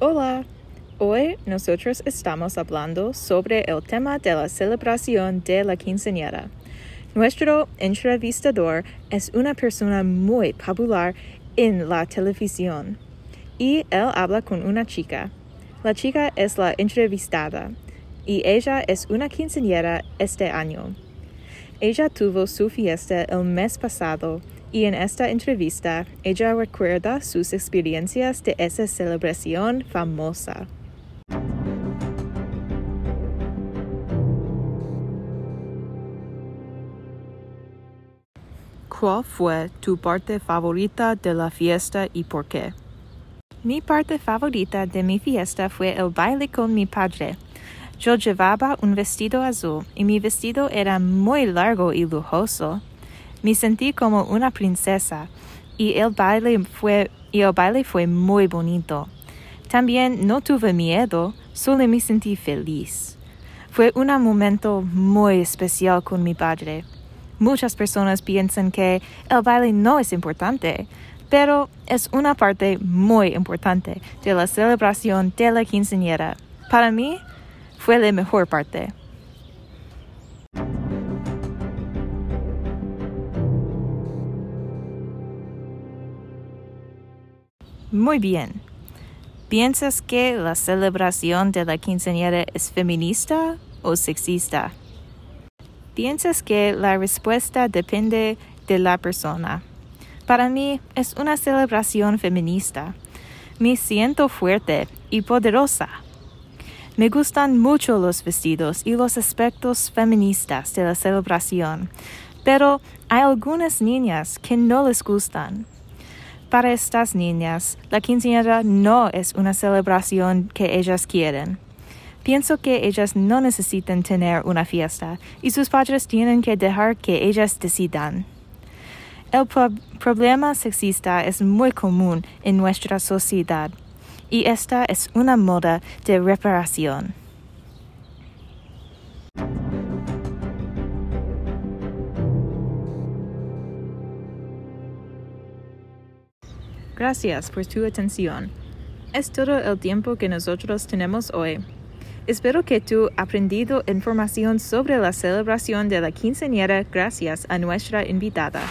Hola, hoy nosotros estamos hablando sobre el tema de la celebración de la quinceañera. Nuestro entrevistador es una persona muy popular en la televisión y él habla con una chica. La chica es la entrevistada y ella es una quinceañera este año. Ella tuvo su fiesta el mes pasado y en esta entrevista ella recuerda sus experiencias de esa celebración famosa. ¿Cuál fue tu parte favorita de la fiesta y por qué? Mi parte favorita de mi fiesta fue el baile con mi padre. Yo llevaba un vestido azul y mi vestido era muy largo y lujoso. Me sentí como una princesa y el baile fue, y el baile fue muy bonito. También no tuve miedo, solo me sentí feliz. Fue un momento muy especial con mi padre. Muchas personas piensan que el baile no es importante, pero es una parte muy importante de la celebración de la quinceañera. Para mí, fue la mejor parte. Muy bien. ¿Piensas que la celebración de la quinceañera es feminista o sexista? ¿Piensas que la respuesta depende de la persona? Para mí es una celebración feminista. Me siento fuerte y poderosa. Me gustan mucho los vestidos y los aspectos feministas de la celebración, pero hay algunas niñas que no les gustan. Para estas niñas, la quinceañera no es una celebración que ellas quieren. Pienso que ellas no necesitan tener una fiesta y sus padres tienen que dejar que ellas decidan. El problema sexista es muy común en nuestra sociedad y esta es una moda de reparación. Gracias por tu atención. Es todo el tiempo que nosotros tenemos hoy. Espero que tú aprendido información sobre la celebración de la quinceañera gracias a nuestra invitada.